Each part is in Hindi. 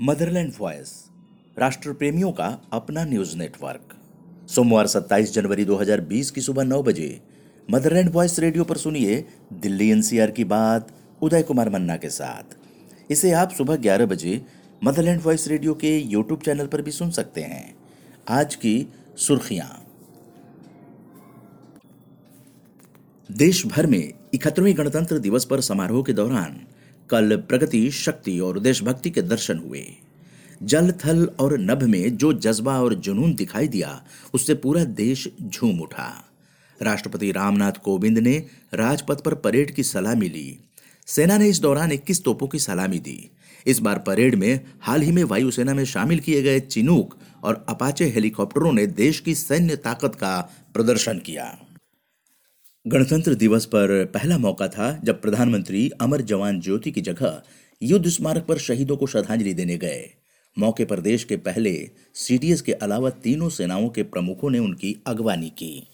मदरलैंड वॉयस राष्ट्र प्रेमियों का अपना न्यूज़ नेटवर्क। सोमवार 27 जनवरी 2020 की सुबह 9 बजे, मदरलैंड वॉइस रेडियो पर सुनिए दिल्ली एनसीआर की बात उदय कुमार मन्ना के साथ। इसे आप सुबह 11 बजे मदरलैंड वॉइस रेडियो के यूट्यूब चैनल पर भी सुन सकते हैं। आज की सुर्खियाँ। देश भर में इकहत्तरवें गणतंत्र दिवस पर समारोह के दौरान कल प्रगति, शक्ति और देशभक्ति के दर्शन हुए। जल, थल और नभ में जो जज्बा और जुनून दिखाई दिया, उससे पूरा देश झूम उठा। राष्ट्रपति रामनाथ कोविंद ने राजपथ पर परेड की सलामी ली। सेना ने इस दौरान 21 तोपों की सलामी दी। इस बार परेड में हाल ही में वायुसेना में शामिल किए गए चिनूक और अपाचे हेलीकॉप्टरों ने देश की सैन्य ताकत का प्रदर्शन किया। गणतंत्र दिवस पर पहला मौका था जब प्रधानमंत्री अमर जवान ज्योति की जगह युद्ध स्मारक पर शहीदों को श्रद्धांजलि देने गए। मौके पर देश के पहले सीडीएस के अलावा तीनों सेनाओं के प्रमुखों ने उनकी अगवानी की।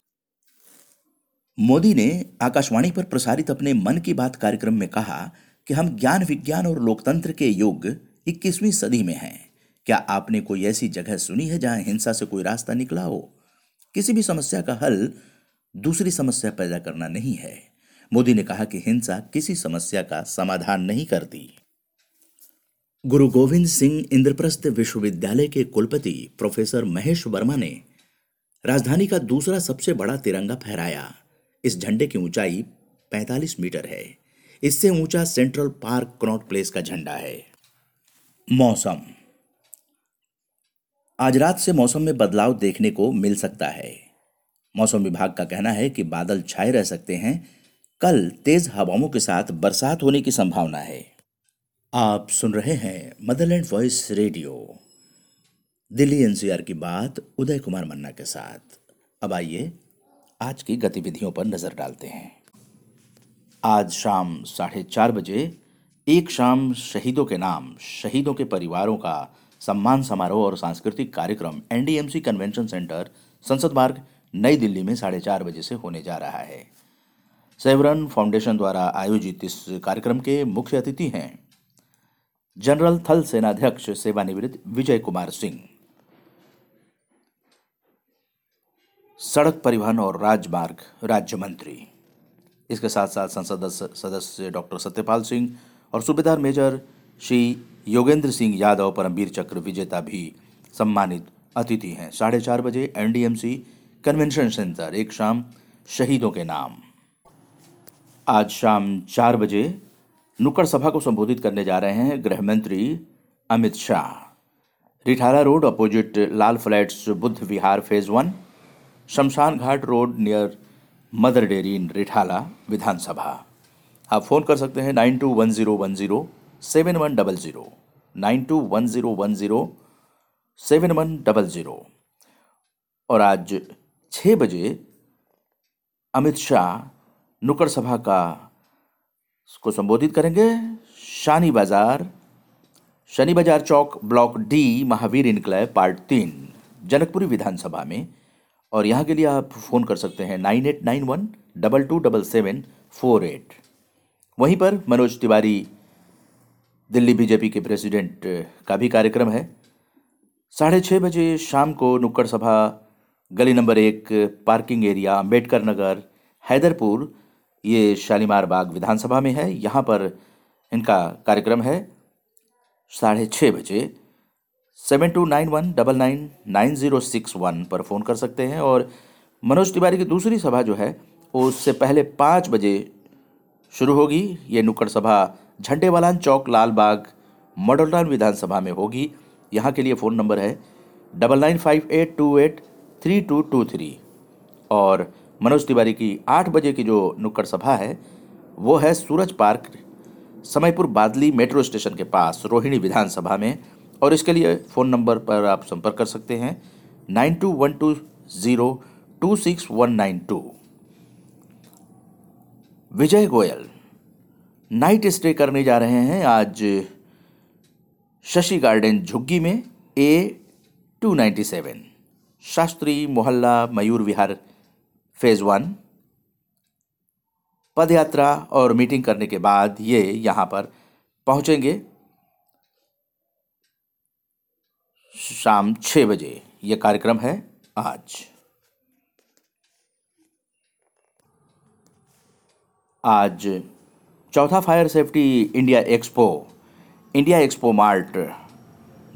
मोदी ने आकाशवाणी पर प्रसारित अपने मन की बात कार्यक्रम में कहा कि हम ज्ञान, विज्ञान और लोकतंत्र के युग 21वीं सदी में हैं। क्या आपने कोई ऐसी जगह सुनी है जहाँ हिंसा से कोई रास्ता निकला हो? किसी भी समस्या का हल दूसरी समस्या पैदा करना नहीं है। मोदी ने कहा कि हिंसा किसी समस्या का समाधान नहीं करती। गुरु गोविंद सिंह इंद्रप्रस्थ विश्वविद्यालय के कुलपति प्रोफेसर महेश वर्मा ने राजधानी का दूसरा सबसे बड़ा तिरंगा फहराया। इस झंडे की ऊंचाई 45 मीटर है। इससे ऊँचा सेंट्रल पार्क क्रॉट प्लेस का झंडा है। मौसम। आज रात से मौसम में बदलाव देखने को मिल सकता है। मौसम विभाग का कहना है कि बादल छाए रह सकते हैं। कल तेज हवाओं के साथ बरसात होने की संभावना है। आप सुन रहे हैं motherland voice radio. Delhi NCR की बात, उदय कुमार मन्ना के साथ। अब आइए, आज की गतिविधियों पर नज़र डालते हैं। आज शाम साढ़े चार बजे, एक शाम शहीदों के नाम, शहीदों के परिवारों का सम्मान समारोह और सांस्कृतिक कार्यक्रम, एनडीएमसी कन्वेंशन सेंटर, संसद मार्ग नई दिल्ली में साढ़े चार बजे से होने जा रहा है। सेवरन फाउंडेशन द्वारा आयोजित इस कार्यक्रम के मुख्य अतिथि हैं जनरल थल सेनाध्यक्ष सेवानिवृत्त विजय कुमार सिंह। सड़क परिवहन और राजमार्ग राज्य मंत्री। इसके साथ साथ संसद सदस्य डॉक्टर सत्यपाल सिंह और सूबेदार मेजर श्री योगेंद्र सिंह यादव, परमवीर चक्र विजेता भी सम्मानित अतिथि हैं। साढ़े चार बजे एनडीएमसी कन्वेंशन सेंटर, एक शाम शहीदों के नाम। आज शाम चार बजे नुक्कड़ सभा को संबोधित करने जा रहे हैं गृह मंत्री Amit Shah. Rithala road opposite Lal flats Buddh Vihar phase one, शमशान घाट road near Mother Dairy in Rithala विधानसभा। आप फ़ोन कर सकते हैं nine two one zero one zero seven one double zero, nine two one zero one zero seven one double zero. और आज छः बजे अमित शाह नुक्कड़ सभा का को संबोधित करेंगे। शानी बाज़ार, शनि बाज़ार चौक, block D, Mahavir enclave, part तीन, जनकपुरी विधानसभा में। और यहाँ के लिए आप फ़ोन कर सकते हैं nine eight nine one double two double seven, four eight. वहीं पर मनोज तिवारी, दिल्ली बीजेपी के प्रेसिडेंट का भी कार्यक्रम है। साढ़े छः बजे शाम को नुक्कड़ सभा गली नंबर एक, पार्किंग एरिया अंबेडकर नगर, हैदरपुर, ये शालीमार बाग विधानसभा में है। यहाँ पर इनका कार्यक्रम है साढ़े छः बजे। Seven two nine one, double nine nine zero six one पर फ़ोन कर सकते हैं। और मनोज तिवारी की दूसरी सभा जो है वो उससे पहले पाँच बजे शुरू होगी। ये नुक्कड़ सभा झंडेवालान चौक लाल बाग मॉडल टाउन विधानसभा में होगी। यहाँ के लिए फ़ोन नंबर है double nine five eight two eight three two two three. और मनोज तिवारी की आठ बजे की जो नुक्कड़ सभा है, वो है Suraj park, Samaypur Badli metro station के पास, रोहिणी विधानसभा में। और इसके लिए फ़ोन नंबर पर आप संपर्क कर सकते हैं, nine two one two zero two six one nine two. Vijay Goel, night stay करने जा रहे हैं आज शशि गार्डन झुग्गी में A two ninety seven. Shastri मोहल्ला मयूर विहार फ़ेज़ वन पदयात्रा और मीटिंग करने के बाद ये यहाँ पर पहुँचेंगे। शाम छः बजे ये कार्यक्रम है आज। आज चौथा fire safety India expo India expo mart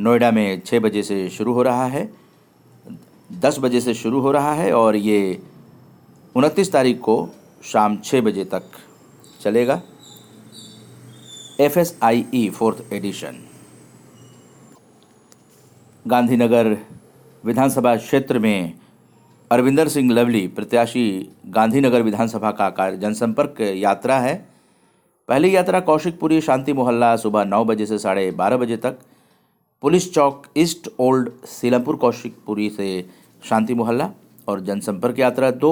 Noida में छः बजे से शुरू हो रहा है। दस बजे से शुरू हो रहा है और ये उनतीस तारीख को शाम छः बजे तक चलेगा। F S I E fourth edition Gandhinagar विधानसभा क्षेत्र में अरविंदर सिंह लवली, प्रत्याशी गांधीनगर विधानसभा का कार्य जनसंपर्क यात्रा है। पहली यात्रा कौशिकपुरी शांति मोहल्ला सुबह नौ बजे से साढ़े बारह बजे तक। पुलिस चौक ईस्ट ओल्ड सीलमपुर कौशिकपुरी से शांति मोहल्ला और जनसंपर्क यात्रा दो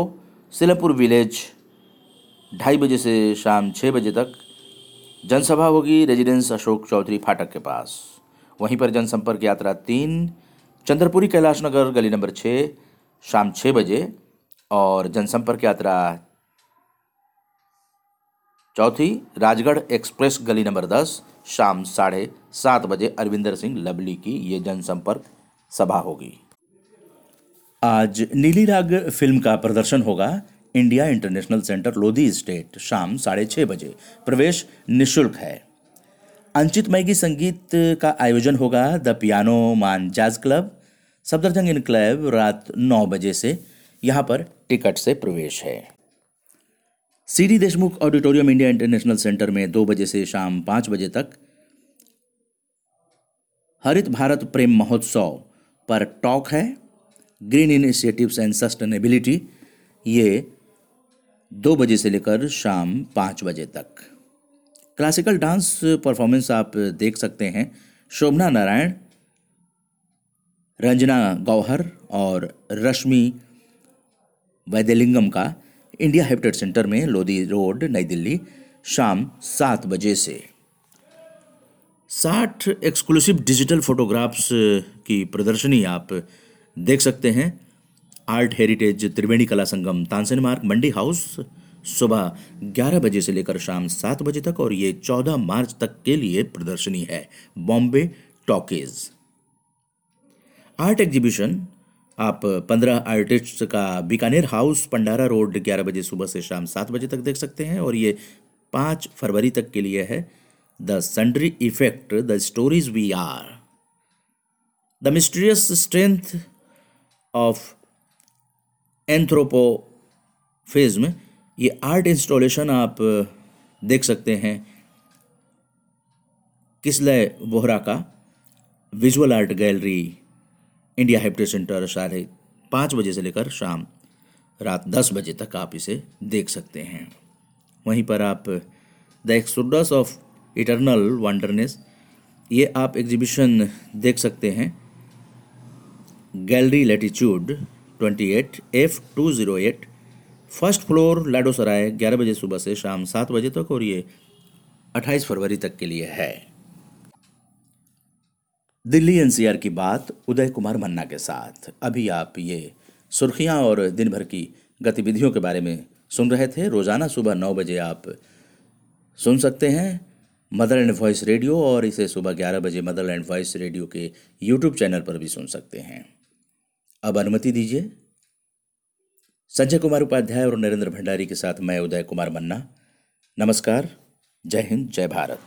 सीलमपुर विलेज, ढाई बजे से शाम छः बजे तक। जनसभा होगी रेजिडेंस अशोक चौधरी फाटक के पास। वहीं पर जनसंपर्क यात्रा तीन, चंद्रपुरी कैलाश नगर गली नंबर छः शाम छः बजे और जनसंपर्क यात्रा चौथी, राजगढ़ एक्सप्रेस गली नंबर दस, शाम साढ़े सात बजे अरविंदर सिंह लबली की ये जनसंपर्क सभा होगी। आज नीली राग फ़िल्म का प्रदर्शन होगा India international centre Lodhi estate, शाम साढ़े छः बजे। प्रवेश निशुल्क है। अंचित मैगी संगीत का आयोजन होगा the piano man jazz club, Safdarjung in club रात नौ बजे से, यहाँ पर टिकट से प्रवेश है। C D Deshmukh auditorium India international centre में दो बजे से शाम पाँच बजे तक, हरित भारत प्रेम महोत्सव पर टॉक है। ग्रीन इनिशिएटिव्स एंड सस्टेनेबिलिटी, ये दो बजे से लेकर शाम पाँच बजे तक। क्लासिकल डांस परफॉर्मेंस आप देख सकते हैं। शोभना नारायण, रंजना गौहर और रश्मि वैद्यलिंगम का इंडिया हैबिटेट सेंटर में लोधी रोड, नई दिल्ली, शाम सात बजे से। साठ एक्सक्लूसिव डिजिटल फोटोग्राफ्स की प्रदर्शनी आप देख सकते हैं। आर्ट हेरिटेज त्रिवेणी कला संगम, तानसेन मार्ग, मंडी हाउस, सुबह 11 बजे से लेकर शाम सात बजे तक और ये 14 मार्च तक के लिए प्रदर्शनी है। बॉम्बे टॉकीज। आर्ट एग्जीबिशन, आप पंद्रह आर्टिस्ट का बीकानेर हाउस, पंडारा रोड, ग्यारह बजे सुबह से शाम सात बजे तक देख सकते हैं और ये पाँच फरवरी तक के लिए है। The sundry effect, the stories we are. The mysterious strength of anthropomorphism ये आर्ट इंस्टॉलेशन आप देख सकते हैं। किसलय बोहरा का visual art gallery India habitat centre साढ़े पाँच बजे से लेकर शाम रात दस बजे तक आप इसे देख सकते हैं। वहीं पर आप, the exodus of eternal wonderness, ये आप एग्जीबिशन देख सकते हैं। Gallery latitude 28 F two zero eight first floor Ladosarai ग्यारह बजे सुबह से शाम सात बजे तक और ये 28 फरवरी तक के लिए है। दिल्ली एनसीआर की बात उदय कुमार मन्ना के साथ। अभी आप ये सुर्खियाँ और दिन भर की गतिविधियों के बारे में सुन रहे थे। रोज़ाना सुबह नौ बजे आप सुन सकते हैं मदर एंड वॉइस रेडियो और इसे सुबह ग्यारह बजे मदर एंड वॉइस रेडियो के यूट्यूब चैनल पर भी सुन सकते हैं। अब अनुमति दीजिए। संजय कुमार उपाध्याय और नरेंद्र भंडारी के साथ मैं उदय कुमार मन्ना। नमस्कार। जय हिंद, जय भारत।